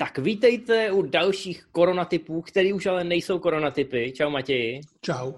Tak vítejte u dalších koronatypů, který už ale nejsou koronatypy. Čau Matěji. Čau.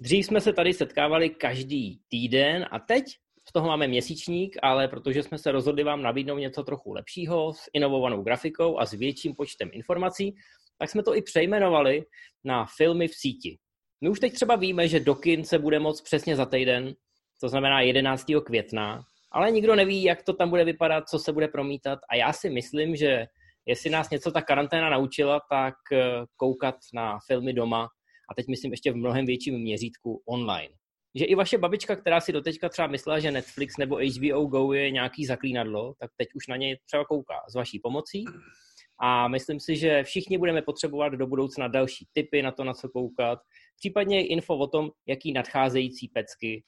Dřív jsme se tady setkávali každý týden a teď z toho máme měsíčník, ale protože jsme se rozhodli vám nabídnout něco trochu lepšího s inovovanou grafikou a s větším počtem informací, tak jsme to i přejmenovali na filmy v síti. My už teď třeba víme, že do kin se bude moc přesně za týden, to znamená 11. května, ale nikdo neví, jak to tam bude vypadat, co se bude promítat a já si myslím, že jestli nás něco ta karanténa naučila, tak eh, koukat na filmy doma a teď myslím ještě v mnohem větším měřítku online. Že i vaše babička, která si doteďka třeba myslela, že Netflix nebo HBO Go je nějaký zaklínadlo, tak teď už na něj třeba kouká s vaší pomocí. A myslím si, že všichni budeme potřebovat do budoucna další tipy na to, na co koukat, případně info o tom, jaký nadcházející pecky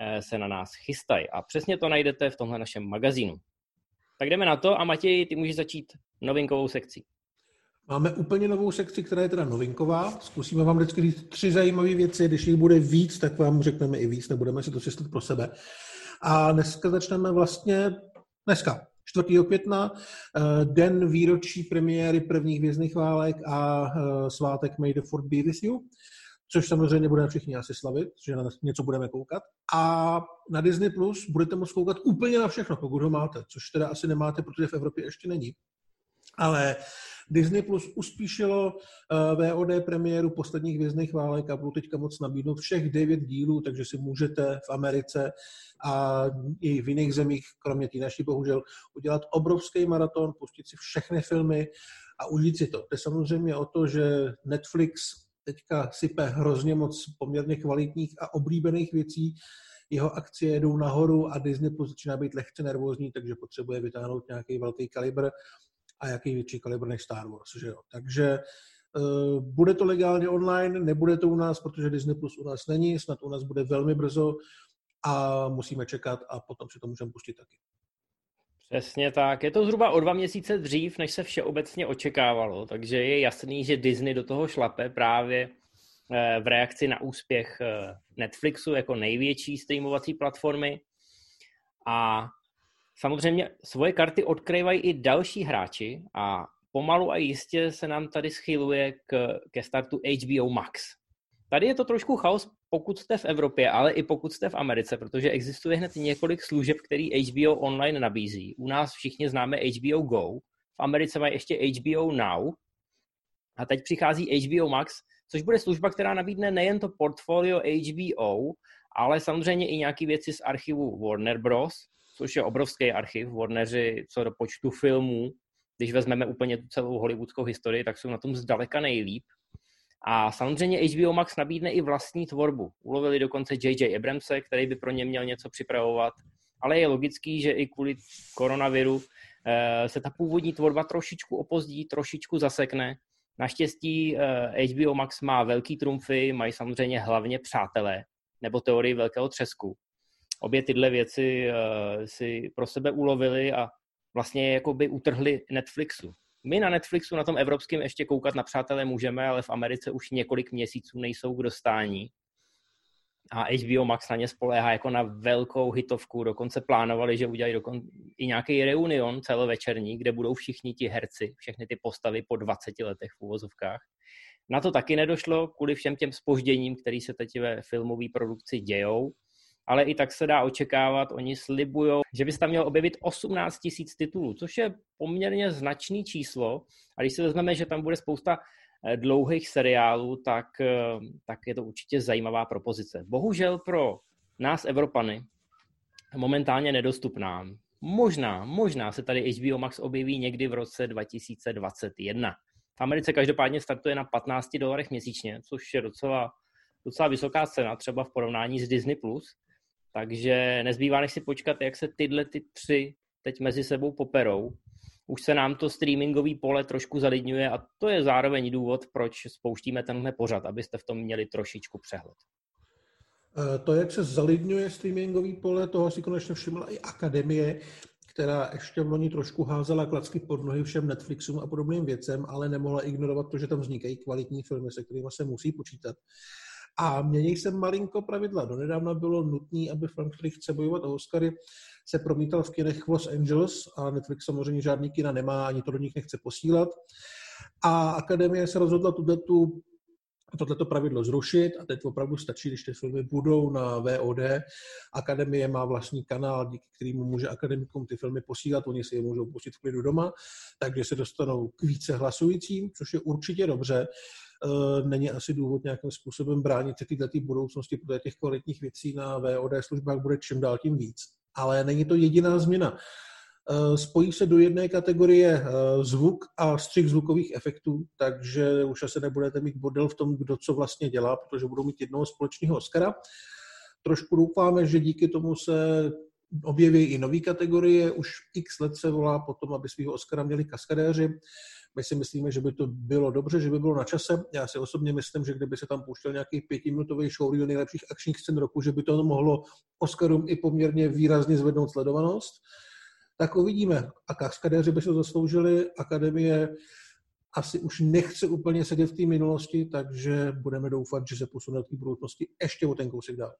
eh, se na nás chystají. A přesně to najdete v tomhle našem magazínu. Tak jdeme na to a Matěj, ty můžeš začít novinkovou sekcí. Máme úplně novou sekci, která je teda novinková. Zkusíme vám vždycky říct tři zajímavé věci. Když jich bude víc, tak vám řekneme i víc, nebudeme si to čistit pro sebe. A dneska začneme vlastně, dneska, 4. května, eh, den výročí premiéry prvních vězných válek a eh, svátek May the Fort be with you což samozřejmě budeme všichni asi slavit, že na něco budeme koukat. A na Disney Plus budete moct koukat úplně na všechno, pokud ho máte, což teda asi nemáte, protože v Evropě ještě není. Ale Disney Plus uspíšilo eh, VOD premiéru posledních vězných válek a budu teďka moc nabídnout všech devět dílů, takže si můžete v Americe a i v jiných zemích, kromě té naší bohužel, udělat obrovský maraton, pustit si všechny filmy a užít si to. To je samozřejmě o to, že Netflix teďka sype hrozně moc poměrně kvalitních a oblíbených věcí. Jeho akcie jedou nahoru a Disney Plus začíná být lehce nervózní, takže potřebuje vytáhnout nějaký velký kalibr a jaký větší kalibr než Star Wars. Že jo? Takže uh, bude to legálně online, nebude to u nás, protože Disney Plus u nás není, snad u nás bude velmi brzo a musíme čekat a potom si to můžeme pustit taky. Přesně tak. Je to zhruba o dva měsíce dřív, než se všeobecně očekávalo, takže je jasný, že Disney do toho šlape právě eh, v reakci na úspěch eh, Netflixu jako největší streamovací platformy. A samozřejmě svoje karty odkryvají i další hráči a pomalu a jistě se nám tady schyluje k, ke startu HBO Max. Tady je to trošku chaos, pokud jste v Evropě, ale i pokud jste v Americe, protože existuje hned několik služeb, který HBO online nabízí. U nás všichni známe HBO Go, v Americe mají ještě HBO Now a teď přichází HBO Max, což bude služba, která nabídne nejen to portfolio HBO, ale samozřejmě i nějaké věci z archivu Warner Bros., což je obrovský archiv. Warneri co do počtu filmů, když vezmeme úplně tu celou hollywoodskou historii, tak jsou na tom zdaleka nejlíp. A samozřejmě HBO Max nabídne i vlastní tvorbu. Ulovili dokonce J.J. Abramse, který by pro ně měl něco připravovat, ale je logický, že i kvůli koronaviru eh, se ta původní tvorba trošičku opozdí, trošičku zasekne. Naštěstí HBO eh, Max má velký trumfy, mají samozřejmě hlavně přátelé, nebo teorii velkého třesku. Obě tyhle věci eh, si pro sebe ulovili a vlastně jako by utrhli Netflixu. My na Netflixu, na tom evropském, ještě koukat na přátelé můžeme, ale v Americe už několik měsíců nejsou k dostání. A HBO Max na ně spoléhá jako na velkou hitovku. Dokonce plánovali, že udělají dokon... i nějaký reunion celovečerní, kde budou všichni ti herci, všechny ty postavy po 20 letech v úvozovkách. Na to taky nedošlo kvůli všem těm spožděním, které se teď ve filmové produkci dějou ale i tak se dá očekávat, oni slibují, že by se tam mělo objevit 18 tisíc titulů, což je poměrně značný číslo. A když si vezmeme, že tam bude spousta eh, dlouhých seriálů, tak, eh, tak je to určitě zajímavá propozice. Bohužel pro nás, Evropany, momentálně nedostupná. Možná, možná se tady HBO Max objeví někdy v roce 2021. V Americe každopádně startuje na 15 dolarech měsíčně, což je docela, docela vysoká cena, třeba v porovnání s Disney+. Takže nezbývá než si počkat, jak se tyhle ty tři teď mezi sebou poperou. Už se nám to streamingový pole trošku zalidňuje a to je zároveň důvod, proč spouštíme tenhle pořad, abyste v tom měli trošičku přehled. E, to, jak se zalidňuje streamingový pole, toho si konečně všimla i akademie, která ještě v loni trošku házela klacky pod nohy všem Netflixům a podobným věcem, ale nemohla ignorovat to, že tam vznikají kvalitní filmy, se kterými se musí počítat. A mění se malinko pravidla. Donedávna bylo nutné, aby film, který chce bojovat o Oscary, se promítal v kinech v Los Angeles a Netflix samozřejmě žádný kina nemá, ani to do nich nechce posílat. A Akademie se rozhodla tuto tu tohleto pravidlo zrušit a teď opravdu stačí, když ty filmy budou na VOD. Akademie má vlastní kanál, díky kterému může akademikům ty filmy posílat, oni si je můžou pustit v klidu doma, takže se dostanou k více hlasujícím, což je určitě dobře. E, není asi důvod nějakým způsobem bránit se tyhle budoucnosti, protože těch kvalitních věcí na VOD službách bude čím dál tím víc. Ale není to jediná změna. Eh, spojí se do jedné kategorie eh, zvuk a střih zvukových efektů, takže už asi nebudete mít bodel v tom, kdo co vlastně dělá, protože budou mít jednoho společného Oscara. Trošku doufáme, že díky tomu se objeví i nové kategorie. Už x let se volá potom, aby svého Oscara měli kaskadéři. My si myslíme, že by to bylo dobře, že by bylo na čase. Já si osobně myslím, že kdyby se tam pouštěl nějaký pětiminutový showreel nejlepších akčních scén roku, že by to mohlo Oscarům i poměrně výrazně zvednout sledovanost tak uvidíme. A kaskadéři by se zasloužili, akademie asi už nechce úplně sedět v té minulosti, takže budeme doufat, že se posune té budoucnosti ještě o ten kousek dál.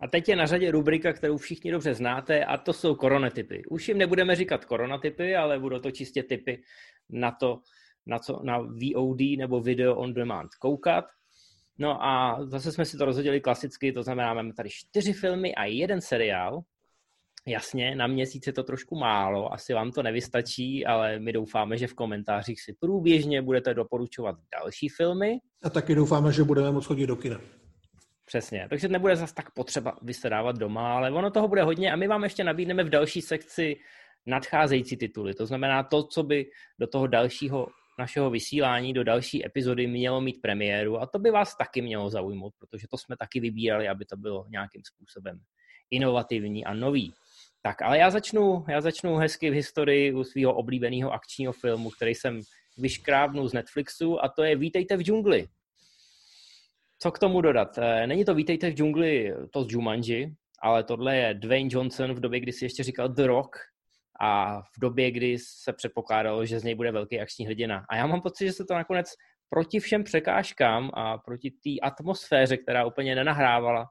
A teď je na řadě rubrika, kterou všichni dobře znáte, a to jsou koronatypy. Už jim nebudeme říkat koronatypy, ale budou to čistě typy na to, na, co, na VOD nebo Video on Demand koukat. No a zase jsme si to rozhodili klasicky, to znamená, máme tady čtyři filmy a jeden seriál, Jasně, na měsíc je to trošku málo, asi vám to nevystačí, ale my doufáme, že v komentářích si průběžně budete doporučovat další filmy. A taky doufáme, že budeme moct chodit do kina. Přesně, takže nebude zase tak potřeba vysedávat doma, ale ono toho bude hodně a my vám ještě nabídneme v další sekci nadcházející tituly. To znamená to, co by do toho dalšího našeho vysílání, do další epizody mělo mít premiéru a to by vás taky mělo zaujmout, protože to jsme taky vybírali, aby to bylo nějakým způsobem inovativní a nový. Tak, ale já začnu, já začnu hezky v historii u svého oblíbeného akčního filmu, který jsem vyškrábnul z Netflixu a to je Vítejte v džungli. Co k tomu dodat? Eh, není to Vítejte v džungli to z Jumanji, ale tohle je Dwayne Johnson v době, kdy si ještě říkal The Rock a v době, kdy se předpokládalo, že z něj bude velký akční hrdina. A já mám pocit, že se to nakonec proti všem překážkám a proti té atmosféře, která úplně nenahrávala,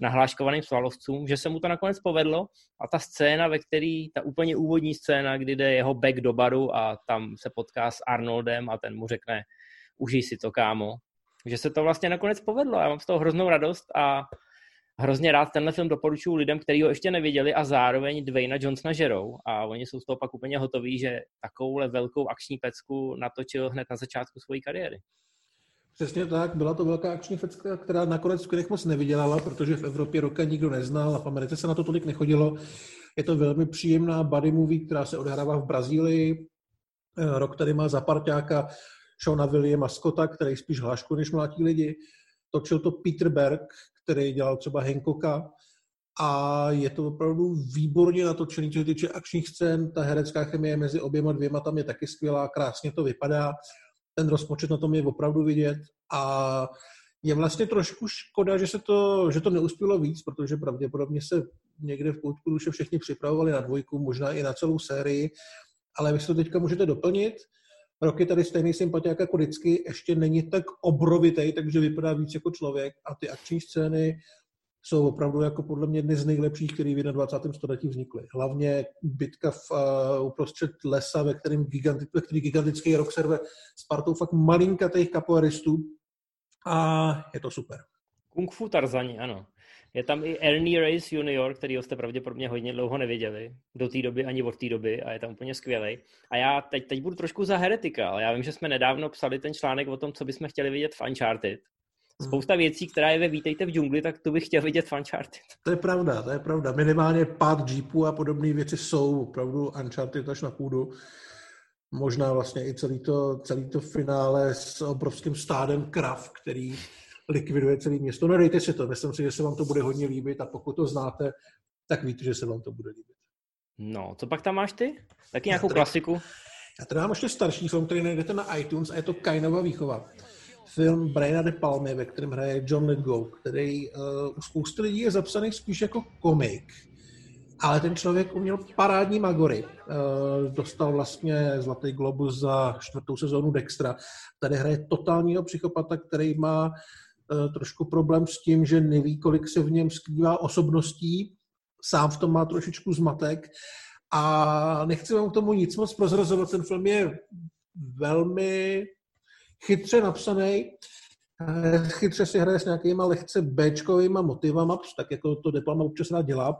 nahláškovaným svalovcům, že se mu to nakonec povedlo a ta scéna, ve který, ta úplně úvodní scéna, kdy jde jeho back do baru a tam se potká s Arnoldem a ten mu řekne, užij si to, kámo. Že se to vlastně nakonec povedlo. Já mám z toho hroznou radost a hrozně rád tenhle film doporučuji lidem, kteří ho ještě neviděli a zároveň Dwayna Johnsona žerou a oni jsou z toho pak úplně hotoví, že takovouhle velkou akční pecku natočil hned na začátku své kariéry. Přesně tak, byla to velká akční fecka, která nakonec v moc nevydělala, protože v Evropě roka nikdo neznal a v Americe se na to tolik nechodilo. Je to velmi příjemná buddy movie, která se odehrává v Brazílii. Eh, rok tady má za parťáka Shona Williama Scotta, který spíš hlášku než mlátí lidi. Točil to Peter Berg, který dělal třeba Hancocka. A je to opravdu výborně natočený, co se týče akčních scén. Ta herecká chemie mezi oběma dvěma tam je taky skvělá, krásně to vypadá ten rozpočet na tom je opravdu vidět a je vlastně trošku škoda, že se to, že to neuspělo víc, protože pravděpodobně se někde v koutku duše všichni připravovali na dvojku, možná i na celou sérii, ale vy si to teďka můžete doplnit. Rok je tady stejný sympatiák jako vždycky, ještě není tak obrovitý, takže vypadá víc jako člověk a ty akční scény jsou opravdu jako podle mě jedny z nejlepších, které v 21. století vznikly. Hlavně bitka v, uh, uprostřed lesa, ve kterém giganti, který gigantický rok serve s partou fakt malinkatých kapoaristů a je to super. Kung Fu Tarzani, ano. Je tam i Ernie Reyes junior, který jste pravděpodobně hodně dlouho neviděli, do té doby ani od té doby a je tam úplně skvělý. A já teď, teď budu trošku za heretika, ale já vím, že jsme nedávno psali ten článek o tom, co bychom chtěli vidět v Uncharted. Hmm. spousta věcí, která je ve Vítejte v džungli, tak to bych chtěl vidět v Uncharted. To je pravda, to je pravda. Minimálně pád jeepů a podobné věci jsou opravdu Uncharted až na půdu. Možná vlastně i celý to, celý to finále s obrovským stádem krav, který likviduje celé město. Nedejte si to, myslím si, že se vám to bude hodně líbit a pokud to znáte, tak víte, že se vám to bude líbit. No, co pak tam máš ty? Taky nějakou já tady, klasiku? Já tady mám ještě starší film, který najdete na iTunes a je to Kainova výchova film Briana De Palmy, ve kterém hraje John Lithgow, který uh, u spousty lidí je zapsaný spíš jako komik, ale ten člověk uměl parádní magory. Uh, dostal vlastně Zlatý globus za čtvrtou sezónu Dextra. Tady hraje totálního psychopata, který má uh, trošku problém s tím, že neví, kolik se v něm skrývá osobností, sám v tom má trošičku zmatek. A nechci vám k tomu nic moc prozrazovat, ten film je velmi chytře napsaný, chytře si hraje s nějakýma lehce Bčkovýma motivama, tak jako to Deplama občas rád dělá.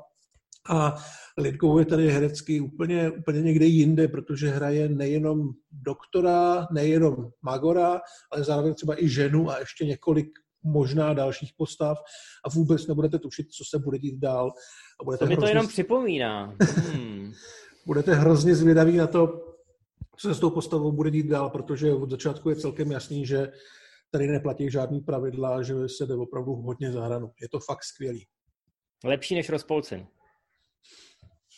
A Lidkou je tady herecky úplně, úplně někde jinde, protože hraje nejenom doktora, nejenom Magora, ale zároveň třeba i ženu a ještě několik možná dalších postav a vůbec nebudete tušit, co se bude dít dál. A budete to mi to jenom připomíná. Hmm. budete hrozně zvědaví na to, co se s tou postavou bude dít dál, protože od začátku je celkem jasný, že tady neplatí žádný pravidla, že se jde opravdu hodně za hranu. Je to fakt skvělý. Lepší než rozpolcen.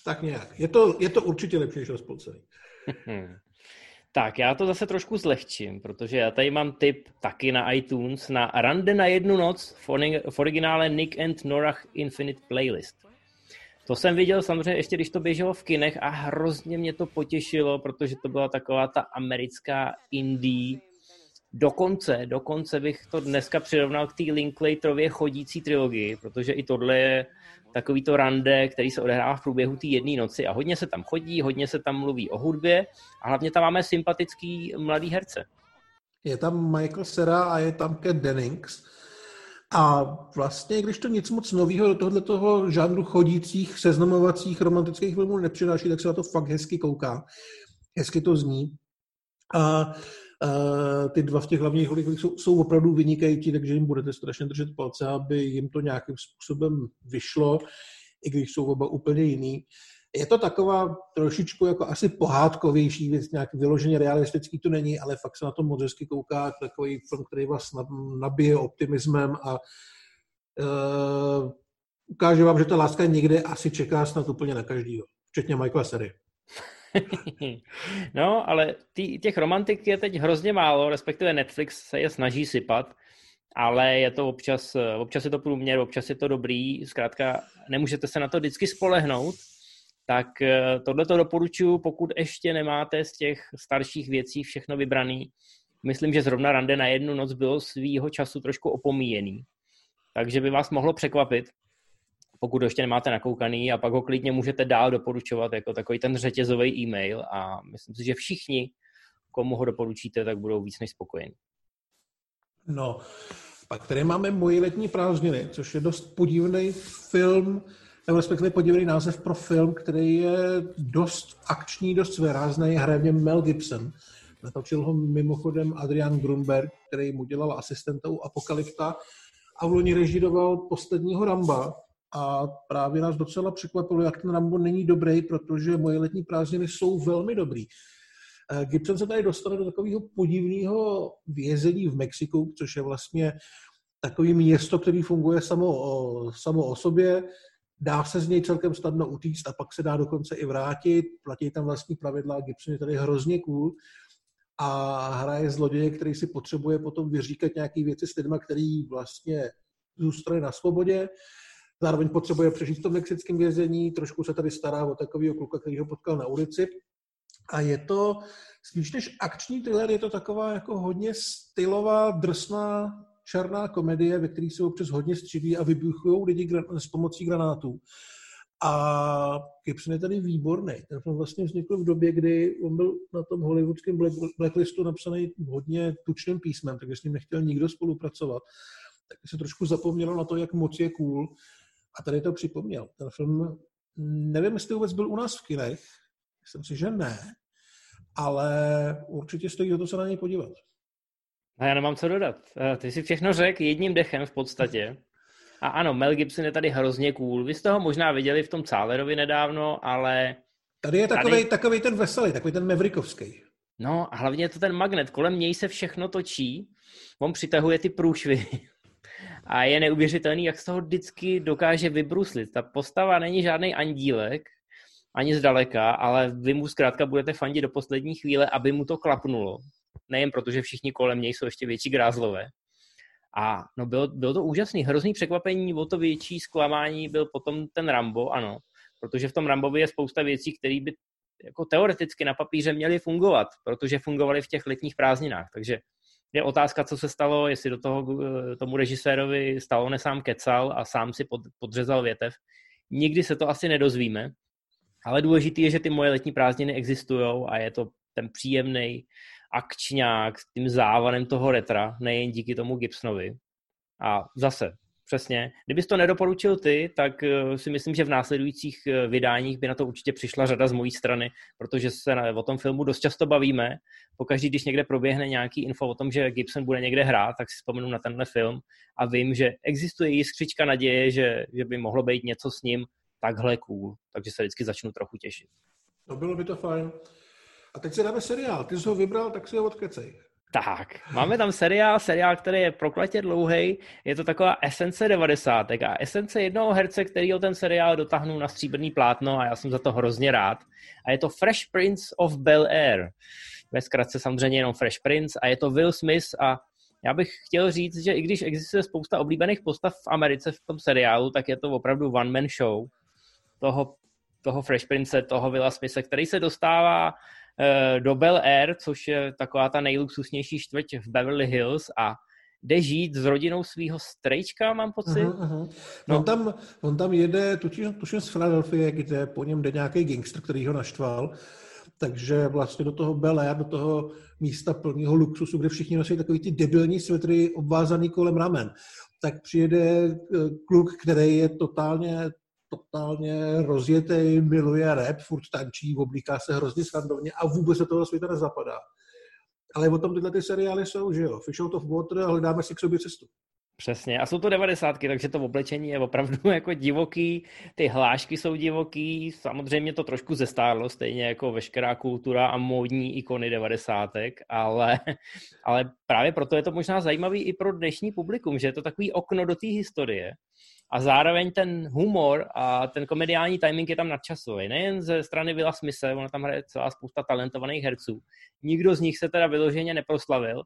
Tak nějak. Je to, je to určitě lepší než rozpolcený. tak, já to zase trošku zlehčím, protože já tady mám tip taky na iTunes na Rande na jednu noc v originále Nick and Norah Infinite Playlist. To jsem viděl samozřejmě ještě, když to běželo v kinech a hrozně mě to potěšilo, protože to byla taková ta americká indie. Dokonce, dokonce bych to dneska přirovnal k té Linklaterově chodící trilogii, protože i tohle je takový to rande, který se odehrává v průběhu té jedné noci a hodně se tam chodí, hodně se tam mluví o hudbě a hlavně tam máme sympatický mladý herce. Je tam Michael Cera a je tam Kat Dennings. A vlastně, když to nic moc nového do tohoto toho žánru chodících, seznamovacích romantických filmů nepřináší, tak se na to fakt hezky kouká. Hezky to zní. A ty dva v těch hlavních rolích jsou, jsou opravdu vynikající, takže jim budete strašně držet palce, aby jim to nějakým způsobem vyšlo, i když jsou oba úplně jiný. Je to taková trošičku jako asi pohádkovější věc, nějak vyloženě realistický to není, ale fakt se na to moc hezky kouká, takový film, který vás nabije optimismem a uh, ukáže vám, že ta láska někde asi čeká snad úplně na každýho, včetně Michaela Sery. no, ale tý, těch romantik je teď hrozně málo, respektive Netflix se je snaží sypat, ale je to občas, občas je to průměr, občas je to dobrý, zkrátka nemůžete se na to vždycky spolehnout, tak eh, tohle to doporučuji, pokud ještě nemáte z těch starších věcí všechno vybraný. Myslím, že zrovna Rande na jednu noc bylo svýho času trošku opomíjený. Takže by vás mohlo překvapit, pokud ještě nemáte nakoukaný a pak ho klidně můžete dál doporučovat jako takový ten řetězový e-mail a myslím si, že všichni, komu ho doporučíte, tak budou víc než spokojení. No, pak tady máme Moji letní prázdniny, což je dost podivný film, nebo respektive podivný název pro film, který je dost akční, dost svérázný, hraje Mel Gibson. Natočil ho mimochodem Adrian Grunberg, který mu dělal asistenta u Apokalypta a v loni režíroval posledního Ramba, a právě nás docela překvapilo, jak ten Rambo není dobrý, protože moje letní prázdniny jsou velmi dobrý. Eh, Gibson se tady dostane do takového podivného vězení v Mexiku, což je vlastně takové město, které funguje samo o, samo o sobě. Dá se z něj celkem snadno utíct a pak se dá dokonce i vrátit. Platí tam vlastní pravidla. Gibson je tady hrozně cool a hraje zloděje, který si potřebuje potom vyříkat nějaké věci s lidmi, který vlastně zůstane na svobodě. Zároveň potřebuje přežít v tom mexickém vězení, trošku se tady stará o takového kluka, který ho potkal na ulici. A je to spíš než akční thriller, je to taková jako hodně stylová, drsná, černá komedie, ve které se občas hodně střílí a vybuchují lidi s pomocí granátů. A Gibson je tady výborný. Ten film vlastně vznikl v době, kdy on byl na tom hollywoodském blacklistu napsaný hodně tučným písmem, takže s ním nechtěl nikdo spolupracovat. Tak se trošku zapomnělo na to, jak moc je cool. A tady to připomněl. Ten film, nevím, jestli vůbec byl u nás v kinech, myslím si, že ne, ale určitě stojí za to se na něj podívat. A já nemám co dodat. Eh, ty si všechno řekl jedním dechem v podstatě. A ano, Mel Gibson je tady hrozně cool. Vy jste ho možná viděli v tom Cálerovi nedávno, ale... Tady je takový, tady... takový ten veselý, takový ten Maverikovský. No a hlavně je to ten magnet. Kolem něj se všechno točí. On přitahuje ty průšvy. A je neuvěřitelný, jak z toho vždycky dokáže vybruslit. Ta postava není žádný andílek, ani zdaleka, ale vy mu zkrátka budete fandit do poslední chvíle, aby mu to klapnulo. Nejen proto, že všichni kolem něj jsou ještě větší grázlové. A no bylo, bylo to úžasný, hrozný překvapení, o to větší zklamání byl potom ten Rambo, ano. Protože v tom Rambovi je spousta věcí, které by jako teoreticky na papíře měly fungovat, protože fungovaly v těch letních prázdninách. Takže je otázka, co se stalo, jestli do toho tomu režisérovi Stallone sám kecal a sám si pod, podřezal větev. Nikdy se to asi nedozvíme, ale důležité je, že ty moje letní prázdniny existují a je to ten příjemný akčňák s tím závanem toho retra, nejen díky tomu Gibsonovi. A zase, přesně, kdybys to nedoporučil ty, tak eh, si myslím, že v následujících eh, vydáních by na to určitě přišla řada z mojí strany, protože se o tom filmu dost často bavíme. Pokaždý, když někde proběhne nějaký info o tom, že Gibson bude někde hrát, tak si vzpomenu na tenhle film a vím, že existuje jiskřička naděje, že, že by mohlo být něco s ním takhle cool, takže se vždycky začnu trochu těšit. No bylo by to fajn. A teď si dáme seriál. Ty jsi ho vybral, tak si ho odkecej. Tak, máme tam seriál, seriál, který je prokletě dlouhý, je to taková esence 90. a esence jednoho herce, který ten seriál dotáhnul na stříbrný plátno a já jsem za to hrozně rád. A je to Fresh Prince of Bel Air. Ve zkratce samozřejmě jenom Fresh Prince a je to Will Smith a já bych chtěl říct, že i když existuje spousta oblíbených postav v Americe v tom seriálu, tak je to opravdu one-man show toho, toho Fresh Prince, toho Willa Smitha, který se dostává do Bel Air, což je taková ta nejluxusnější čtvrť v Beverly Hills a jde žít s rodinou svého strejčka, mám pocit. Uh-huh. No. On, tam, on tam jede, tuším, tuším z Philadelphia, kde po něm jde nějaký gangster, který ho naštval, takže vlastně do toho Bel Air, do toho místa plného luxusu, kde všichni nosí takový ty debilní svetry obvázaný kolem ramen, tak přijede eh, kluk, který je totálně totálně rozjetý, miluje rap, furt tančí, oblíká se hrozně srandovně a vůbec se toho světa nezapadá. Ale o tom tyhle ty seriály jsou, že jo, Fish out of water a hledáme si k sobě cestu. Přesně. A jsou to devadesátky, takže to oblečení je opravdu jako divoký, ty hlášky jsou divoký, samozřejmě to trošku zestárlo, stejně jako veškerá kultura a módní ikony devadesátek, ale, ale právě proto je to možná zajímavý i pro dnešní publikum, že je to takový okno do té historie, a zároveň ten humor a ten komediální timing je tam nadčasový. Nejen ze strany Vila Smise, ona tam hraje celá spousta talentovaných herců. Nikdo z nich se teda vyloženě neproslavil,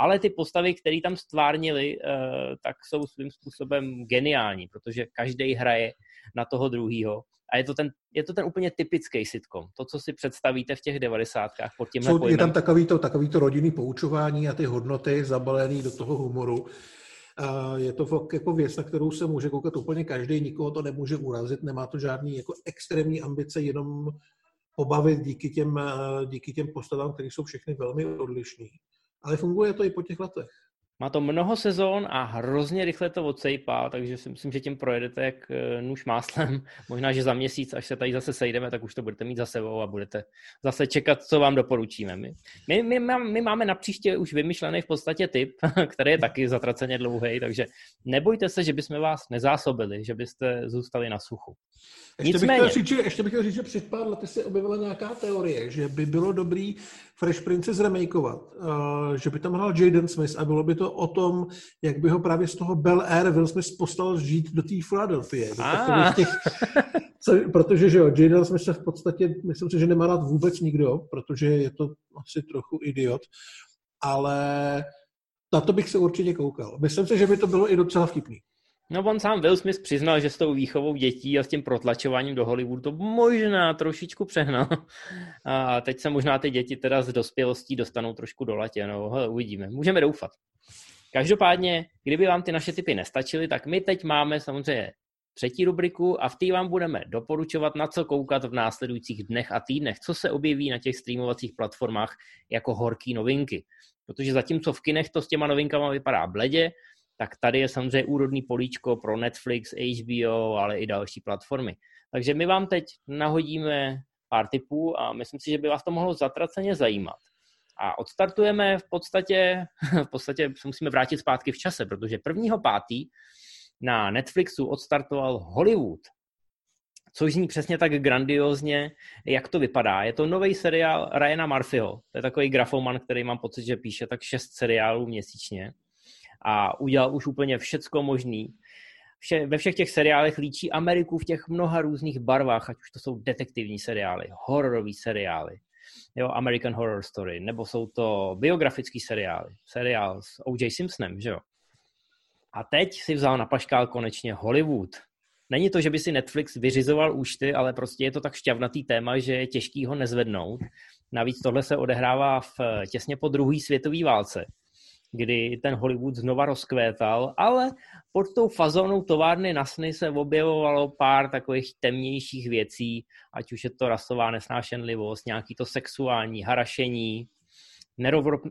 ale ty postavy, které tam stvárnili, eh, tak jsou svým způsobem geniální, protože každý hraje na toho druhýho. A je to, ten, je to ten úplně typický sitcom. To, co si představíte v těch devadesátkách pod tím Je tam takový to, takový to rodinný poučování a ty hodnoty zabalený do toho humoru. Je to jako věc, na kterou se může koukat úplně každý, nikoho to nemůže urazit, nemá to žádný jako extrémní ambice, jenom pobavit díky těm, díky těm postavám, které jsou všechny velmi odlišné. Ale funguje to i po těch letech. Má to mnoho sezón a hrozně rychle to odsejpá, takže si myslím, že tím projedete jak eh, nůž máslem. Možná, že za měsíc, až se tady zase sejdeme, tak už to budete mít za sebou a budete zase čekat, co vám doporučíme. My, my, my, my máme na příště už vymyšlený v podstatě typ, který je taky zatraceně dlouhý, takže nebojte se, že bychom vás nezásobili, že byste zůstali na suchu. Ještě Nicméně. bych, chtěl říct, že, ještě bych chtěl říct, že před pár lety se objevila nějaká teorie, že by bylo dobrý Fresh Prince zremakeovat, uh, že by tam hrál Jaden Smith a bylo by to o tom, jak by ho právě z toho Bel Air Will Smith postal žít do té Philadelphia. Ah. Těch, co, protože že jo, Jaden Smith se v podstatě, myslím si, že nemá rád vůbec nikdo, protože je to asi trochu idiot, ale na to bych se určitě koukal. Myslím si, že by to bylo i docela vtipný. No on sám Will Smith přiznal, že s tou výchovou dětí a s tím protlačováním do Hollywoodu to možná trošičku přehnal. A teď se možná ty děti teda z dospělostí dostanou trošku do latě. No, hele, uvidíme. Můžeme doufat. Každopádně, kdyby vám ty naše typy nestačily, tak my teď máme samozřejmě třetí rubriku a v té vám budeme doporučovat, na co koukat v následujících dnech a týdnech, co se objeví na těch streamovacích platformách jako horký novinky. Protože zatímco v kinech to s těma novinkama vypadá bledě, tak tady je samozřejmě úrodný políčko pro Netflix, HBO, ale i další platformy. Takže my vám teď nahodíme pár tipů a myslím si, že by vás to mohlo zatraceně zajímat. A odstartujeme v podstatě, v podstatě se musíme vrátit zpátky v čase, protože prvního pátý na Netflixu odstartoval Hollywood, což zní přesně tak grandiozně, jak to vypadá. Je to nový seriál Ryana Murphyho, to je takový grafoman, který mám pocit, že píše tak šest seriálů měsíčně a udělal už úplně všecko možný. Vše, ve všech těch seriálech líčí Ameriku v těch mnoha různých barvách, ať už to jsou detektivní seriály, hororové seriály, jo, American Horror Story, nebo jsou to biografický seriály, seriál s O.J. Simpsonem, že jo. A teď si vzal na paškál konečně Hollywood. Není to, že by si Netflix vyřizoval účty, ale prostě je to tak šťavnatý téma, že je těžký ho nezvednout. Navíc tohle se odehrává v, těsně po druhé světové válce kdy ten Hollywood znova rozkvétal, ale pod tou fazónou továrny na sny se objevovalo pár takových temnějších věcí, ať už je to rasová nesnášenlivost, nějaký to sexuální harašení,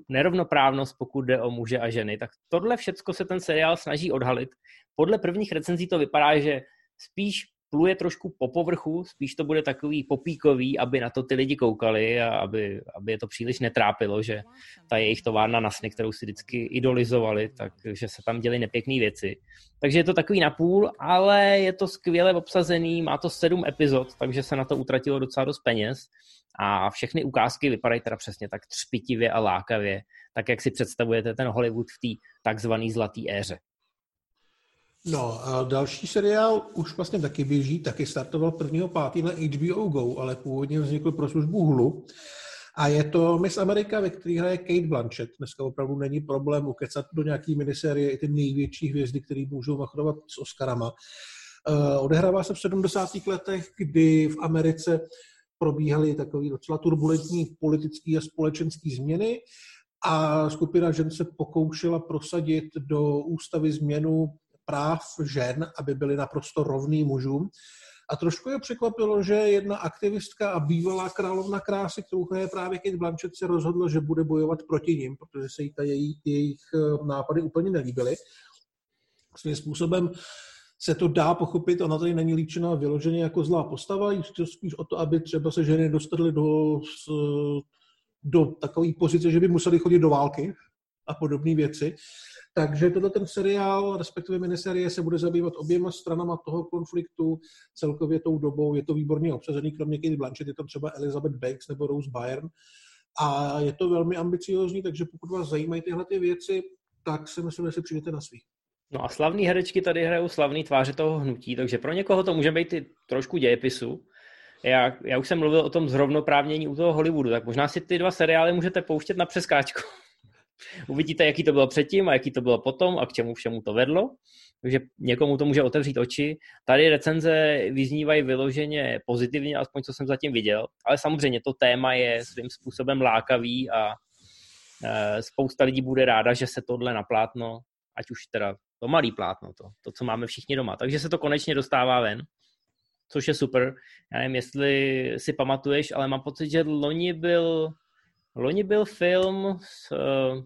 nerovnoprávnost, pokud jde o muže a ženy. Tak tohle všecko se ten seriál snaží odhalit. Podle prvních recenzí to vypadá, že spíš pluje trošku po povrchu, spíš to bude takový popíkový, aby na to ty lidi koukali a aby, aby je to příliš netrápilo, že ta jejich továrna na sny, kterou si vždycky idolizovali, takže se tam děly nepěkné věci. Takže je to takový napůl, ale je to skvěle obsazený, má to sedm epizod, takže se na to utratilo docela dost peněz a všechny ukázky vypadají teda přesně tak třpitivě a lákavě, tak jak si představujete ten Hollywood v té takzvané zlaté éře. No a další seriál už vlastně taky běží, taky startoval 1. pátý na HBO Go, ale původně vznikl pro službu Hulu. A je to Miss America, ve které hraje Kate Blanchett. Dneska opravdu není problém ukecat do nějaký miniserie i ty největší hvězdy, které můžou machrovat s Oscarama. Uh, odehrává se v 70. letech, kdy v Americe probíhaly takové docela turbulentní politické a společenské změny a skupina žen se pokoušela prosadit do ústavy změnu práv žen, aby byly naprosto rovný mužům. A trošku je překvapilo, že jedna aktivistka a bývalá královna krásy, kterou je právě Kate Blanchett, se rozhodla, že bude bojovat proti ním, protože se jí ta její, jejich eh, nápady úplně nelíbily. Svým způsobem se to dá pochopit, ona tady není líčena vyloženě jako zlá postava, to spíš o to, aby třeba se ženy dostaly do, do takové pozice, že by museli chodit do války a podobné věci. Takže tohle ten seriál, respektive miniserie, se bude zabývat oběma stranama toho konfliktu, celkově tou dobou. Je to výborně obsazený, kromě Kate Blanchett, je tam třeba Elizabeth Banks nebo Rose Byrne. A je to velmi ambiciozní, takže pokud vás zajímají tyhle ty věci, tak si myslím, že si přijdete na svých. No a slavní herečky tady hrajou slavný tváře toho hnutí, takže pro někoho to může být i trošku dějepisu. Já, já už jsem mluvil o tom zrovnoprávnění u toho Hollywoodu, tak možná si ty dva seriály můžete pouštět na přeskáčku. Uvidíte, jaký to bylo předtím a jaký to bylo potom a k čemu všemu to vedlo. Takže někomu to může otevřít oči. Tady recenze vyznívají vyloženě pozitivně, aspoň co jsem zatím viděl, ale samozřejmě to téma je svým způsobem lákavý a e, spousta lidí bude ráda, že se tohle naplátno, ať už teda to malý plátno, to, to, co máme všichni doma. Takže se to konečně dostává ven, což je super. Já nevím, jestli si pamatuješ, ale mám pocit, že loni byl, loni byl film s uh,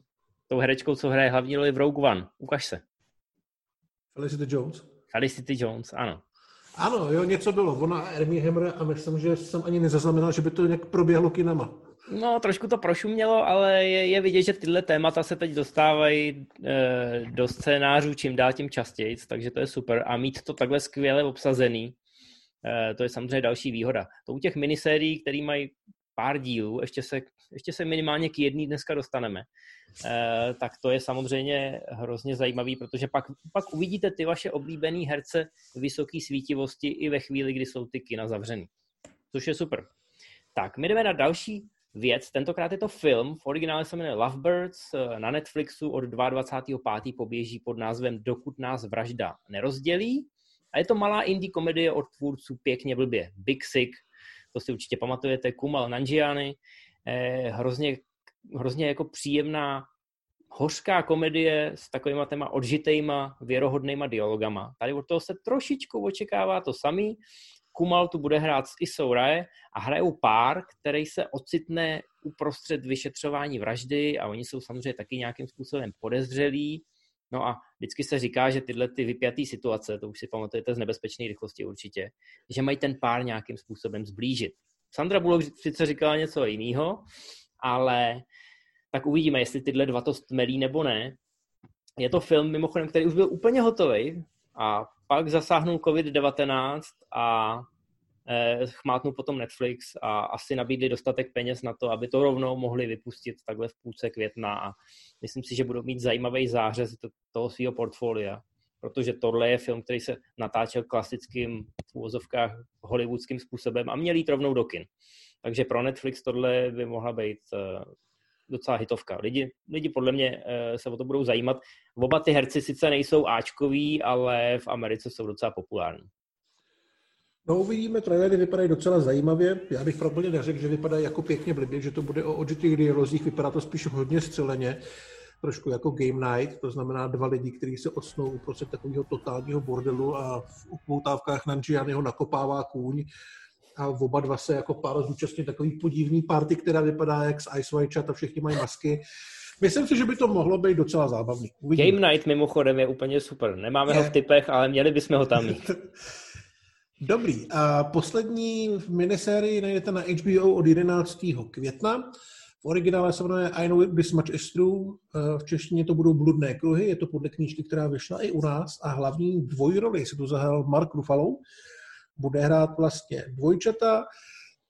tou herečkou, co hraje hlavní roli v Rogue One. Ukaž se. Felicity Jones. Felicity Jones, ano. Ano, jo, něco bylo. Ona a Ermi Hammer a myslím, že jsem ani nezaznamenal, že by to nějak proběhlo kinama. No, trošku to prošumělo, ale je, je vidět, že tyhle témata se teď dostávají e, do scénářů čím dál tím častěji, takže to je super. A mít to takhle skvěle obsazený, e, to je samozřejmě další výhoda. To u těch minisérií, které mají pár dílů, ještě se, ještě se minimálně k jedný dneska dostaneme, e, tak to je samozřejmě hrozně zajímavý, protože pak, pak uvidíte ty vaše oblíbené herce vysoké svítivosti i ve chvíli, kdy jsou ty kina zavřený. Což je super. Tak, my jdeme na další věc. Tentokrát je to film, v originále se jmenuje Lovebirds, eh, na Netflixu od 22.5. poběží pod názvem Dokud nás vražda nerozdělí. A je to malá indie komedie od tvůrců Pěkně blbě. Big Sick, to si určitě pamatujete, Kumal Nanjiani, eh, hrozně, hrozně jako příjemná hořká komedie s takovýma téma odžitejma, věrohodnýma dialogama. Tady od toho se trošičku očekává to samý, Kumal tu bude hrát s Isou Rae a hrajou pár, který se ocitne uprostřed vyšetřování vraždy a oni jsou samozřejmě taky nějakým způsobem podezřelí. No a vždycky se říká, že tyhle ty vypjaté situace, to už si pamatujete z nebezpečné rychlosti určitě, že mají ten pár nějakým způsobem zblížit. Sandra Bullock sice říkala něco jiného, ale tak uvidíme, jestli tyhle dva to stmelí nebo ne. Je to film, mimochodem, který už byl úplně hotový a pak zasáhnul COVID-19 a eh, chmátnul potom Netflix a asi nabídli dostatek peněz na to, aby to rovnou mohli vypustit takhle v půlce května a myslím si, že budou mít zajímavý zářez toho svého portfolia, protože tohle je film, který se natáčel klasickým v úvozovkách hollywoodským způsobem a měl jít rovnou do kin. Takže pro Netflix tohle by mohla být eh, docela hitovka. Lidi, lidi podle mě eh, se o to budou zajímat. Oba ty herci sice nejsou Ačkoví, ale v Americe jsou docela populární. No uvidíme, trailery vypadají docela zajímavě. Já bych pravděpodobně neřekl, že vypadají jako pěkně blbě, že to bude o odžitých dialozích, vypadá to spíš hodně střeleně. Trošku jako game night, to znamená dva lidi, kteří se odsnou uprostřed takového totálního bordelu a v upoutávkách Nanjian ho nakopává kůň a oba dva se jako pár zúčastní takový podivný party, která vypadá jak z Ice White Chat a všichni mají masky. Myslím si, že by to mohlo být docela zábavný. Uvidíme. Game Night mimochodem je úplně super. Nemáme je. ho v typech, ale měli bychom ho tam mít. Dobrý. A poslední minisérii najdete na HBO od 11. května. Originále se jmenuje Much Is True. V češtině to budou Bludné kruhy. Je to podle knížky, která vyšla i u nás. A hlavní dvojroli se tu zahrál Mark Ruffalo. Bude hrát vlastně dvojčata.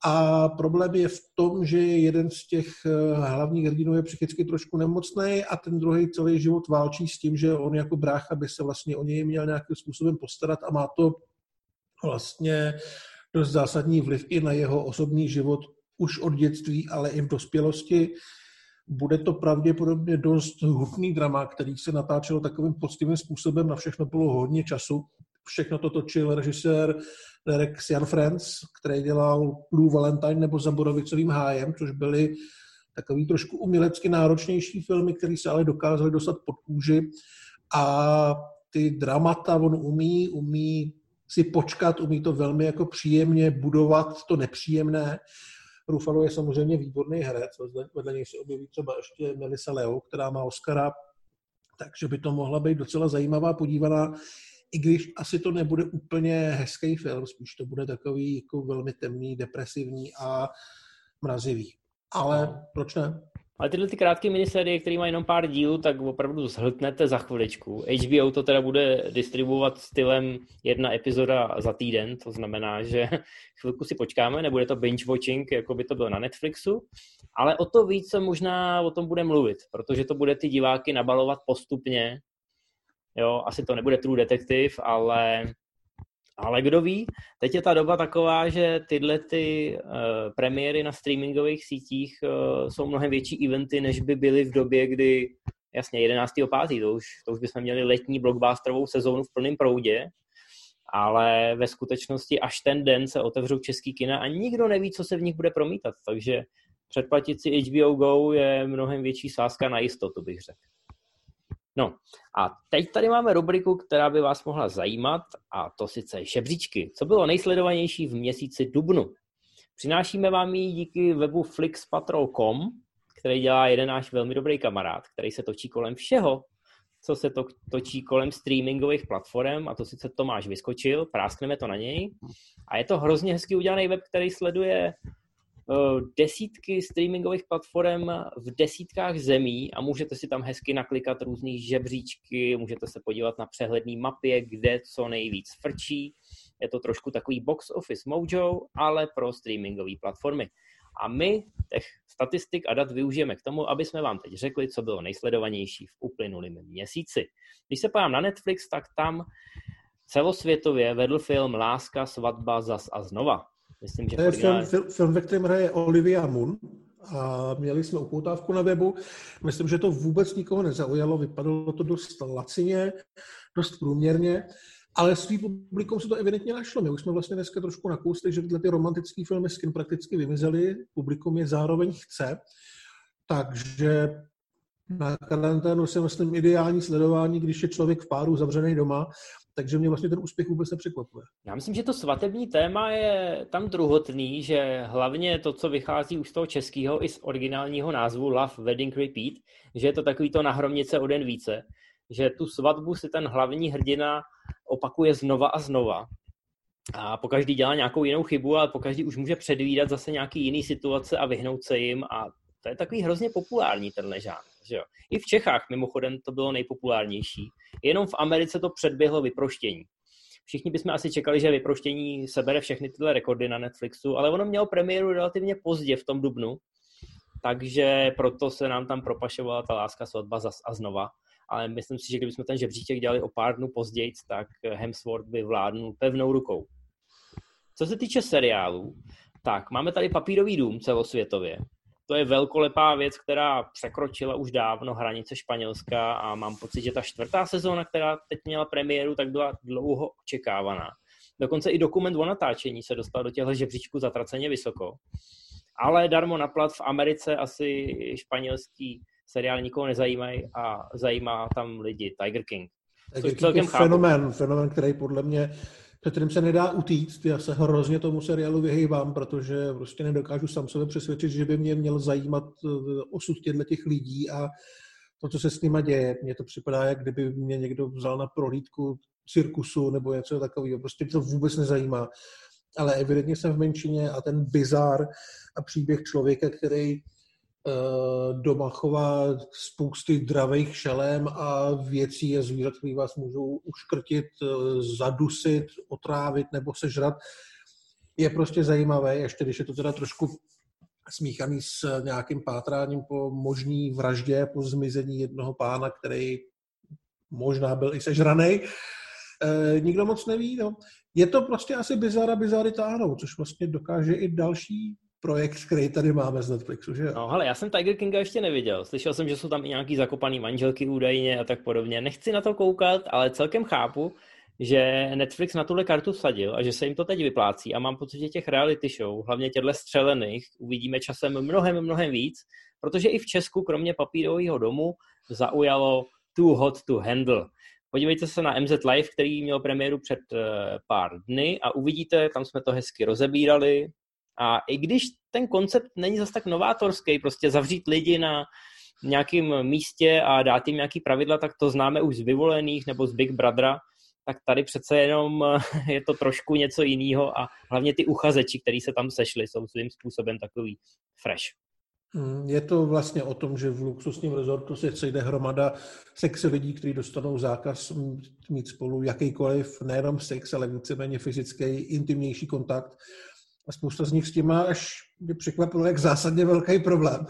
A problém je v tom, že jeden z těch eh, hlavních hrdinů je psychicky trošku nemocný a ten druhý celý život válčí s tím, že on jako brácha by se vlastně o něj měl nějakým způsobem postarat a má to vlastně dost zásadní vliv i na jeho osobní život už od dětství, ale i v dospělosti. Bude to pravděpodobně dost hutný drama, který se natáčel takovým poctivým způsobem, na všechno bylo hodně času. Všechno to točil režisér Derek Sian Friends, který dělal Blue Valentine nebo Za Borovicovým hájem, což byly takový trošku umělecky náročnější filmy, které se ale dokázaly dostat pod kůži. A ty dramata on umí, umí si počkat, umí to velmi jako příjemně budovat to nepříjemné. Ruffalo je samozřejmě výborný herec, vedle něj se objeví třeba ještě Melissa Leo, která má Oscara, takže by to mohla být docela zajímavá podívaná, i když asi to nebude úplně hezký film, spíš to bude takový jako velmi temný, depresivní a mrazivý. Ale no. proč ne? Ale tyhle ty krátké minisérie, které mají jenom pár dílů, tak opravdu zhltnete za chviličku. HBO to teda bude distribuovat stylem jedna epizoda za týden, to znamená, že chvilku si počkáme, nebude to binge watching, jako by to bylo na Netflixu, ale o to víc se možná o tom bude mluvit, protože to bude ty diváky nabalovat postupně. Jo, asi to nebude True Detective, ale ale kdo ví, teď je ta doba taková, že tyhle ty uh, premiéry na streamingových sítích uh, jsou mnohem větší eventy, než by byly v době, kdy, jasně, 11.5. To už, to už bychom měli letní blockbusterovou sezónu v plném proudě, ale ve skutečnosti až ten den se otevřou český kina a nikdo neví, co se v nich bude promítat, takže předplatit si HBO Go je mnohem větší sázka na jistotu, bych řekl. No a teď tady máme rubriku, která by vás mohla zajímat a to sice žebříčky. Co bylo nejsledovanější v měsíci dubnu? Přinášíme vám ji díky webu flixpatrol.com, který dělá jeden náš velmi dobrý kamarád, který se točí kolem všeho, co se to točí kolem streamingových platform, a to sice Tomáš vyskočil, práskneme to na něj. A je to hrozně hezky udělaný web, který sleduje desítky streamingových platform v desítkách zemí a můžete si tam hezky naklikat různé žebříčky, můžete se podívat na přehledný mapě, kde co nejvíc frčí. Je to trošku takový box office mojo, ale pro streamingové platformy. A my těch statistik a dat využijeme k tomu, aby jsme vám teď řekli, co bylo nejsledovanější v uplynulém měsíci. Když se podívám na Netflix, tak tam celosvětově vedl film Láska, svatba, zas a znova. Myslím, že to je film, film, ve kterém hraje Olivia Moon a měli jsme upoutávku na webu. Myslím, že to vůbec nikoho nezaujalo, vypadalo to dost lacině, dost průměrně, ale svý publikum se to evidentně našlo. My už jsme vlastně dneska trošku nakousli, že tyhle ty romantické filmy skin prakticky vymizely, publikum je zároveň chce, takže na karanténu se myslím ideální sledování, když je člověk v páru zavřený doma takže mě vlastně ten úspěch vůbec nepřekvapuje. Já myslím, že to svatební téma je tam druhotný, že hlavně to, co vychází už z toho českého i z originálního názvu Love Wedding Repeat, že je to takový to nahromnice o den více, že tu svatbu si ten hlavní hrdina opakuje znova a znova. A po každý dělá nějakou jinou chybu, ale po každý už může předvídat zase nějaký jiný situace a vyhnout se jim a to je takový hrozně populární tenhle žánr. Že jo? I v Čechách mimochodem to bylo nejpopulárnější. Jenom v Americe to předběhlo vyproštění. Všichni bychom asi čekali, že vyproštění sebere všechny tyhle rekordy na Netflixu, ale ono mělo premiéru relativně pozdě v tom dubnu, takže proto se nám tam propašovala ta láska svatba zas a znova. Ale myslím si, že kdybychom ten žebříček dělali o pár dnů později, tak Hemsworth by vládnul pevnou rukou. Co se týče seriálů, tak máme tady Papírový dům celosvětově, to je velkolepá věc, která překročila už dávno hranice Španělska a mám pocit, že ta čtvrtá sezóna, která teď měla premiéru, tak byla dlouho očekávaná. Dokonce i dokument o natáčení se dostal do těchto žebříčků zatraceně vysoko. Ale darmo na plat v Americe asi španělský seriály nikoho nezajímají a zajímá tam lidi Tiger King. Tiger King je fenomén, fenomén, který podle mě před kterým se nedá utíct. Já se hrozně tomu seriálu vyhýbám, protože prostě nedokážu sám sebe přesvědčit, že by mě měl zajímat eh, osud těchto těch lidí a to, co se s nima děje. Mně to připadá, jak kdyby mě někdo vzal na prohlídku cirkusu nebo něco takového. Prostě to vůbec nezajímá. Ale evidentně jsem v menšině a ten bizar a příběh člověka, který doma chová spousty dravých šelem a věcí a zvířat, které vás můžou uškrtit, eh, zadusit, otrávit nebo sežrat, je prostě zajímavé, ještě když je to teda trošku smíchaný s nějakým pátráním po možný vraždě, po zmizení jednoho pána, který možná byl i sežraný. E, nikdo moc neví. No. Je to prostě asi bizara bizary táhnou, což vlastně dokáže i další projekt, který tady máme z Netflixu, že jo? No, ale já jsem Tiger Kinga ještě neviděl. Slyšel jsem, že jsou tam i nějaký zakopaný manželky údajně a tak podobně. Nechci na to koukat, ale celkem chápu, že Netflix na tuhle kartu vsadil a že se jim to teď vyplácí a mám pocit, že těch reality show, hlavně těchto střelených, uvidíme časem mnohem, mnohem víc, protože i v Česku, kromě papírového domu, zaujalo Too Hot to Handle. Podívejte se na MZ Live, který měl premiéru před uh, pár dny a uvidíte, tam jsme to hezky rozebírali, a i když ten koncept není zase tak novátorský, prostě zavřít lidi na nějakém místě a dát jim nějaký pravidla, tak to známe už z vyvolených nebo z Big Brothera, tak tady přece jenom je to trošku něco jiného a hlavně ty uchazeči, kteří se tam sešli, jsou svým způsobem takový fresh. Hmm, je to vlastně o tom, že v luxusním rezortu se sejde hromada sexy lidí, kteří dostanou zákaz mít spolu jakýkoliv, nejenom sex, ale víceméně fyzický, intimnější kontakt a spousta z nich s tím má až mě překvapilo, jak zásadně velký problém.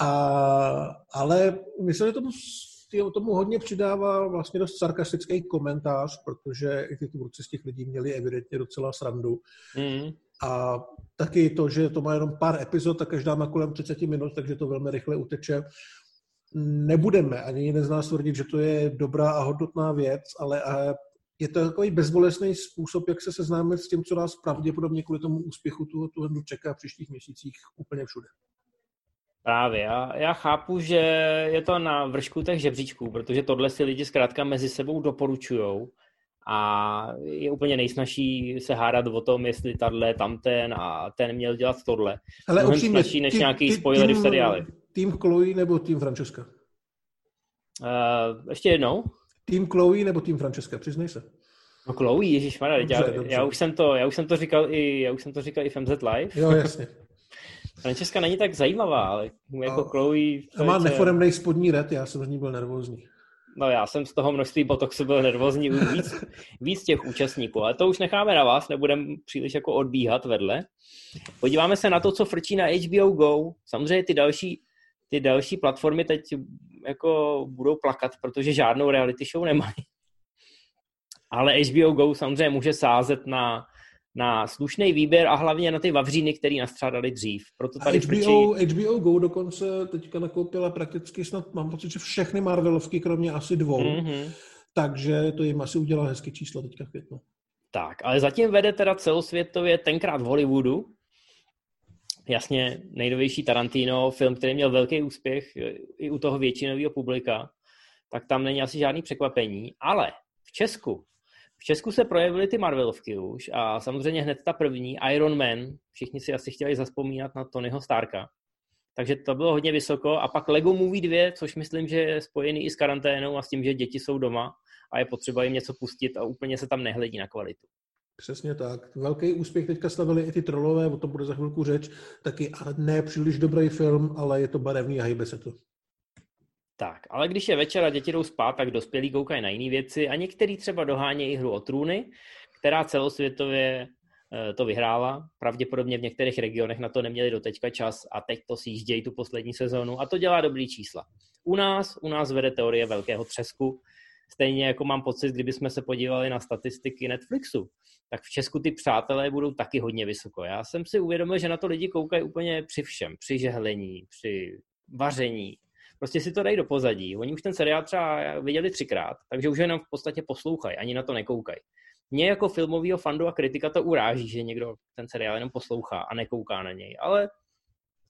A, ale myslím, že tomu, tomu hodně přidává vlastně dost sarkastický komentář, protože i ty tvůrci z těch lidí měli evidentně docela srandu. Mm. A taky to, že to má jenom pár epizod a každá má kolem 30 minut, takže to velmi rychle uteče. Nebudeme ani jeden z nás tvrdit, že to je dobrá a hodnotná věc, ale je to takový bezbolesný způsob, jak se seznámit s tím, co nás pravděpodobně kvůli tomu úspěchu tu, tu hru čeká v příštích měsících úplně všude. Právě. Já, já chápu, že je to na vršku těch žebříčků, protože tohle si lidi zkrátka mezi sebou doporučují a je úplně nejsnažší se hádat o tom, jestli tahle, tamten a ten měl dělat tohle. Ale Mnohem upřímně, snažší než tým, nějaký tým, spoilery v seriále. Tým Chloe nebo tým Francesca? Uh, ještě jednou? Tým Chloe nebo tým Francesca, přiznej se. No Chloe, Ježíš já, já, už jsem to, já už jsem to říkal i, já už jsem to říkal i v MZ Live. Jo, jasně. Francesca není tak zajímavá, ale jako a, Chloe... A má neforemnej spodní red, já jsem z ní byl nervózní. No já jsem z toho množství botoxu byl nervózní víc, víc těch účastníků, ale to už necháme na vás, nebudeme příliš jako odbíhat vedle. Podíváme se na to, co frčí na HBO Go. Samozřejmě ty další ty další platformy teď jako budou plakat, protože žádnou reality show nemají. Ale HBO Go samozřejmě může sázet na, na slušný výběr a hlavně na ty vavříny, který nastřádali dřív. Proto tady HBO, frčí... HBO Go dokonce teďka nakoupila prakticky snad, mám pocit, že všechny Marvelovky, kromě asi dvou. Mm-hmm. Takže to jim asi udělá hezké číslo teďka v květnu. Tak, ale zatím vede teda celosvětově tenkrát v Hollywoodu, jasně nejnovější Tarantino, film, který měl velký úspěch e, i u toho většinového publika, tak tam není asi žádný překvapení, ale v Česku, v Česku se projevily ty Marvelovky už a samozřejmě hned ta první, Iron Man, všichni si asi chtěli zaspomínat na Tonyho Starka, takže to bylo hodně vysoko. A pak Lego Movie 2, což myslím, že je spojený i s karanténou a s tím, že děti jsou doma a je potřeba jim něco pustit a úplně se tam nehledí na kvalitu. Přesně tak. Velký úspěch teďka slavili i ty trolové, o tom bude za chvilku řeč. Taky ne příliš dobrý film, ale je to barevný a hýbe se to. Tak, ale když je večer a děti jdou spát, tak dospělí koukají na jiné věci a některý třeba dohánějí hru o trůny, která celosvětově eh, to vyhrála. Pravděpodobně v některých regionech na to neměli doteďka čas a teď to sjíždějí tu poslední sezónu a to dělá dobrý čísla. U nás, u nás vede teorie velkého třesku, Stejně jako mám pocit, kdybychom se podívali na statistiky Netflixu, tak v Česku ty přátelé budou taky hodně vysoko. Já jsem si uvědomil, že na to lidi koukají úplně při všem, při žehlení, při vaření. Prostě si to dají do pozadí. Oni už ten seriál třeba viděli třikrát, takže už jenom v podstatě poslouchají, ani na to nekoukají. Mě jako filmového fandu a kritika to uráží, že někdo ten seriál jenom poslouchá a nekouká na něj, ale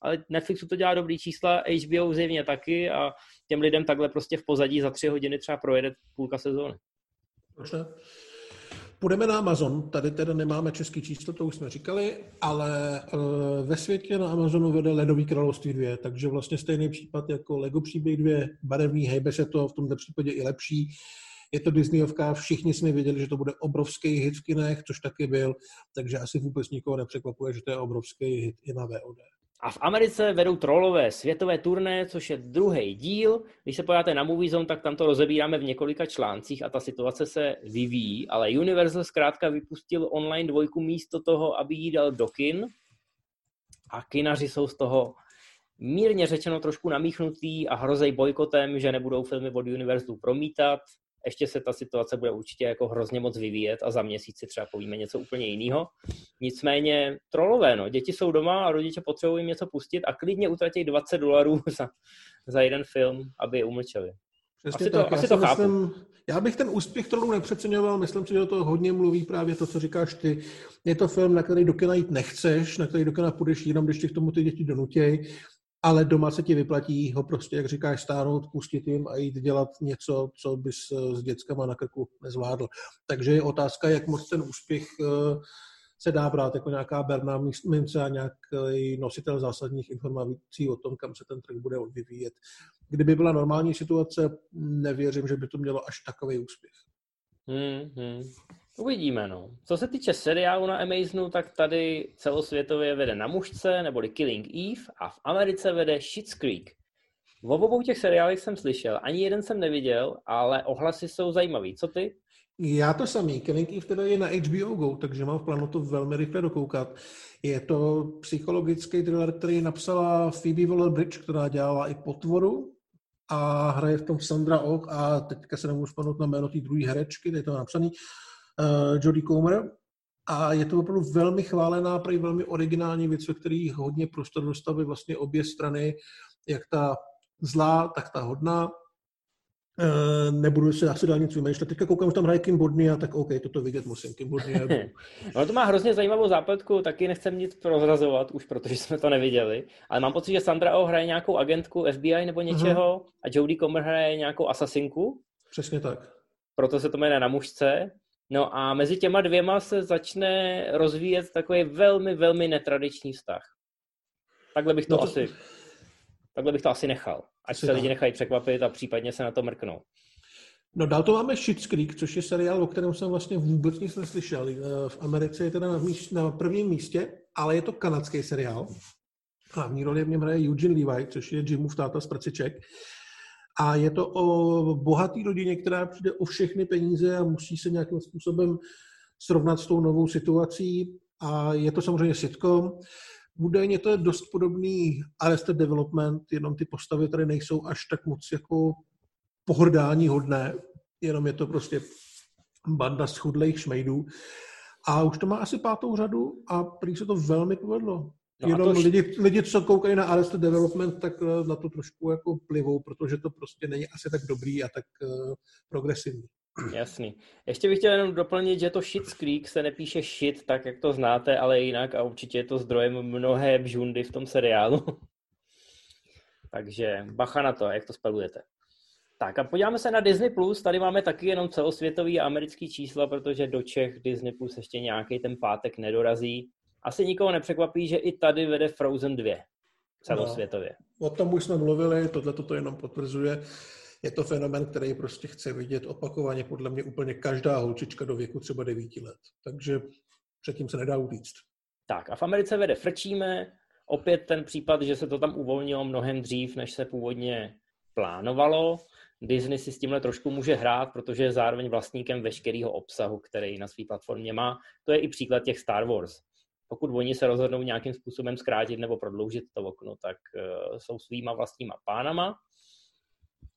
ale Netflixu to dělá dobrý čísla, HBO zjevně taky a těm lidem takhle prostě v pozadí za tři hodiny třeba projede půlka sezóny. Ne? Půjdeme na Amazon, tady teda nemáme český číslo, to už jsme říkali, ale uh, ve světě na Amazonu vede Ledový království 2, takže vlastně stejný případ jako Lego příběh 2, barevný, hejbe se to, v tomto případě i lepší. Je to Disneyovka, všichni jsme věděli, že to bude obrovský hit v kinech, což taky byl, takže asi vůbec nikoho nepřekvapuje, že to je obrovský hit i na VOD. A v Americe vedou trolové světové turné, což je druhý díl. Když se pojáte na Movie Zone, tak tam to rozebíráme v několika článcích a ta situace se vyvíjí, ale Universal zkrátka vypustil online dvojku místo toho, aby jí dal do kin. A kinaři jsou z toho mírně řečeno trošku namíchnutý a hrozej bojkotem, že nebudou filmy od Universalu promítat ještě se ta situace bude určitě jako hrozně moc vyvíjet a za měsíc si třeba povíme něco úplně jiného. Nicméně trolové, no, děti jsou doma a rodiče potřebují jim něco pustit a klidně utratí 20 dolarů za, za jeden film, aby je umlčeli. Přesně asi tak. to, asi to chápu. Myslím, já bych ten úspěch trolů nepřeceňoval, myslím si, že to hodně mluví právě to, co říkáš ty. Je to film, na který do kina jít nechceš, na který do kina půjdeš jenom, když tě k tomu ty děti donutějí ale doma se ti vyplatí ho prostě, jak říkáš, stáhnout, pustit jim a jít dělat něco, co bys s dětskama na krku nezvládl. Takže je otázka, jak moc ten úspěch eh, se dá brát jako nějaká berná mince a nějaký nositel zásadních informací o tom, kam se ten trh bude vyvíjet. Kdyby byla normální situace, nevěřím, že by to mělo až takový úspěch. Hmm, hmm. Uvidíme, no. Co se týče seriálu na Amazonu, tak tady celosvětově vede Na mužce, neboli Killing Eve, a v Americe vede Schitt's Creek. V obou těch seriálech jsem slyšel, ani jeden jsem neviděl, ale ohlasy jsou zajímavý. Co ty? Já to samý. Killing Eve teda je na HBO Go, takže mám v plánu to velmi rychle dokoukat. Je to psychologický thriller, který napsala Phoebe Waller-Bridge, která dělala i Potvoru a hraje v tom Sandra Oh a teďka se nemůžu vzpomenout na jméno té druhé herečky, je to napsaný uh, Jodie Comer. A je to opravdu velmi chválená, prý velmi originální věc, ve který hodně prostor dostaví vlastně obě strany, jak ta zlá, tak ta hodná. Uh, nebudu si asi dál nic vymýšlet. Teďka koukám, že tam hraje Kim Bodnia, tak OK, toto vidět musím. Kim Bodnia. no to má hrozně zajímavou zápletku, taky nechcem nic prozrazovat už, protože jsme to neviděli. Ale mám pocit, že Sandra Oh hraje nějakou agentku FBI nebo něčeho uh-huh. a Jodie Comer hraje nějakou asasinku. Přesně tak. Proto se to jmenuje na mužce. No a mezi těma dvěma se začne rozvíjet takový velmi, velmi netradiční vztah. Takhle bych to, no to... asi takhle bych to asi nechal. Ať se lidi nechají překvapit a případně se na to mrknou. No dál to máme Schitt's Creek, což je seriál, o kterém jsem vlastně vůbec nic neslyšel. Eh, v Americe je teda na, míst, na prvním místě, ale je to kanadský seriál. Hlavní roli v něm hraje Eugene Levi, což je Jimův táta z Prciček. A je to o bohatý rodině, která přijde o všechny peníze a musí se nějakým způsobem srovnat s tou novou situací. A je to samozřejmě sitcom. Údajně to je dost podobný Arrested Development, jenom ty postavy tady nejsou až tak moc jako pohrdání hodné, jenom je to prostě banda schudlých šmejdů. A už to má asi pátou řadu a prý se to velmi povedlo. No Jenom to... lidi, lidi, co koukají na Arrested Development, tak eh, na to trošku jako plivou, protože to prostě není asi tak dobrý a tak uh, progresivní. Jasný. Ještě bych chtěl jenom doplnit, že to shit Creek se nepíše shit, tak jak to znáte, ale jinak a určitě je to zdrojem mnohé bžundy v tom seriálu. Takže bacha na to, jak to spelujete. Tak a podíváme se na Disney+, Plus. tady máme taky jenom celosvětový a americký čísla, protože do Čech Disney Plus ještě nějaký ten pátek nedorazí. Asi nikoho nepřekvapí, že i tady vede Frozen 2 celosvětově. No, o tom už jsme mluvili, tohle to jenom potvrzuje. Je to fenomen, který prostě chce vidět opakovaně podle mě úplně každá holčička do věku třeba 9 let. Takže předtím se nedá utíct. Tak a v Americe vede Frčíme, opět ten případ, že se to tam uvolnilo mnohem dřív, než se původně plánovalo. Disney si s tímhle trošku může hrát, protože je zároveň vlastníkem veškerého obsahu, který na své platformě má. To je i příklad těch Star Wars pokud oni se rozhodnou nějakým způsobem zkrátit nebo prodloužit to okno, tak uh, jsou svýma vlastníma pánama.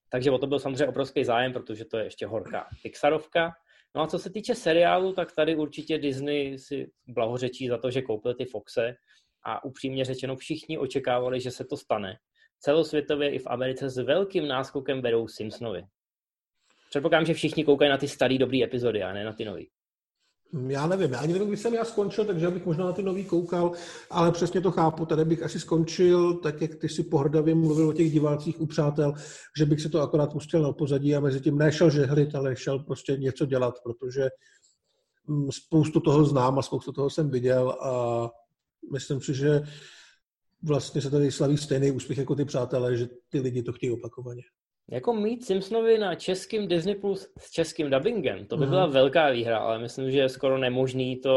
Takže o to byl samozřejmě obrovský zájem, protože to je ještě horká Pixarovka. No a co se týče seriálu, tak tady určitě Disney si blahořečí za to, že koupil ty Foxe a upřímně řečeno všichni očekávali, že se to stane. Celosvětově i v Americe s velkým náskokem vedou Simpsonovi. Předpokládám, že všichni koukají na ty staré dobré epizody a ne na ty nové. Já nevím, já ani nevím, kdy jsem já skončil, takže bych možná na ty nový koukal, ale přesně to chápu. Tady bych asi skončil, tak jak ty si pohrdavě mluvil o těch divácích u přátel, že bych se to akorát pustil na pozadí a mezi tím nešel žehlit, ale šel prostě něco dělat, protože mm, spoustu toho znám a spoustu toho jsem viděl a myslím si, že vlastně se tady slaví stejný úspěch jako ty přátelé, že ty lidi to chtějí opakovaně. Jako mít Simpsonovi na českým Disney Plus s českým dubbingem, to by byla mm. velká výhra, ale myslím, že je skoro nemožný to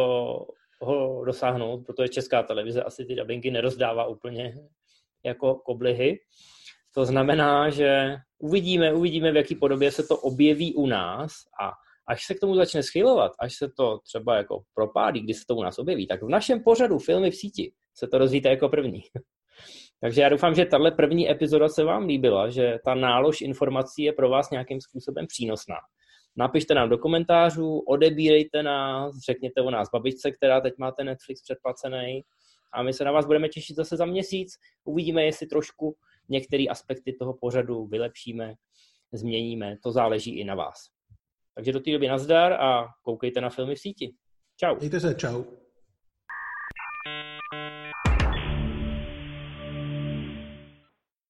ho dosáhnout, protože česká televize asi ty dubbingy nerozdává úplně jako koblihy. To znamená, že uvidíme, uvidíme, v jaký podobě se to objeví u nás a až se k tomu začne schylovat, až se to třeba jako propádí, kdy se to u nás objeví, tak v našem pořadu Filmy v síti se to rozvíte jako první. Takže já doufám, že tahle první epizoda se vám líbila, že ta nálož informací je pro vás nějakým způsobem přínosná. Napište nám do komentářů, odebírejte nás, řekněte o nás babičce, která teď máte Netflix předplacený a my se na vás budeme těšit zase za měsíc. Uvidíme, jestli trošku některé aspekty toho pořadu vylepšíme, změníme. To záleží i na vás. Takže do té doby nazdar a koukejte na filmy v síti. Čau. Mějte se, čau.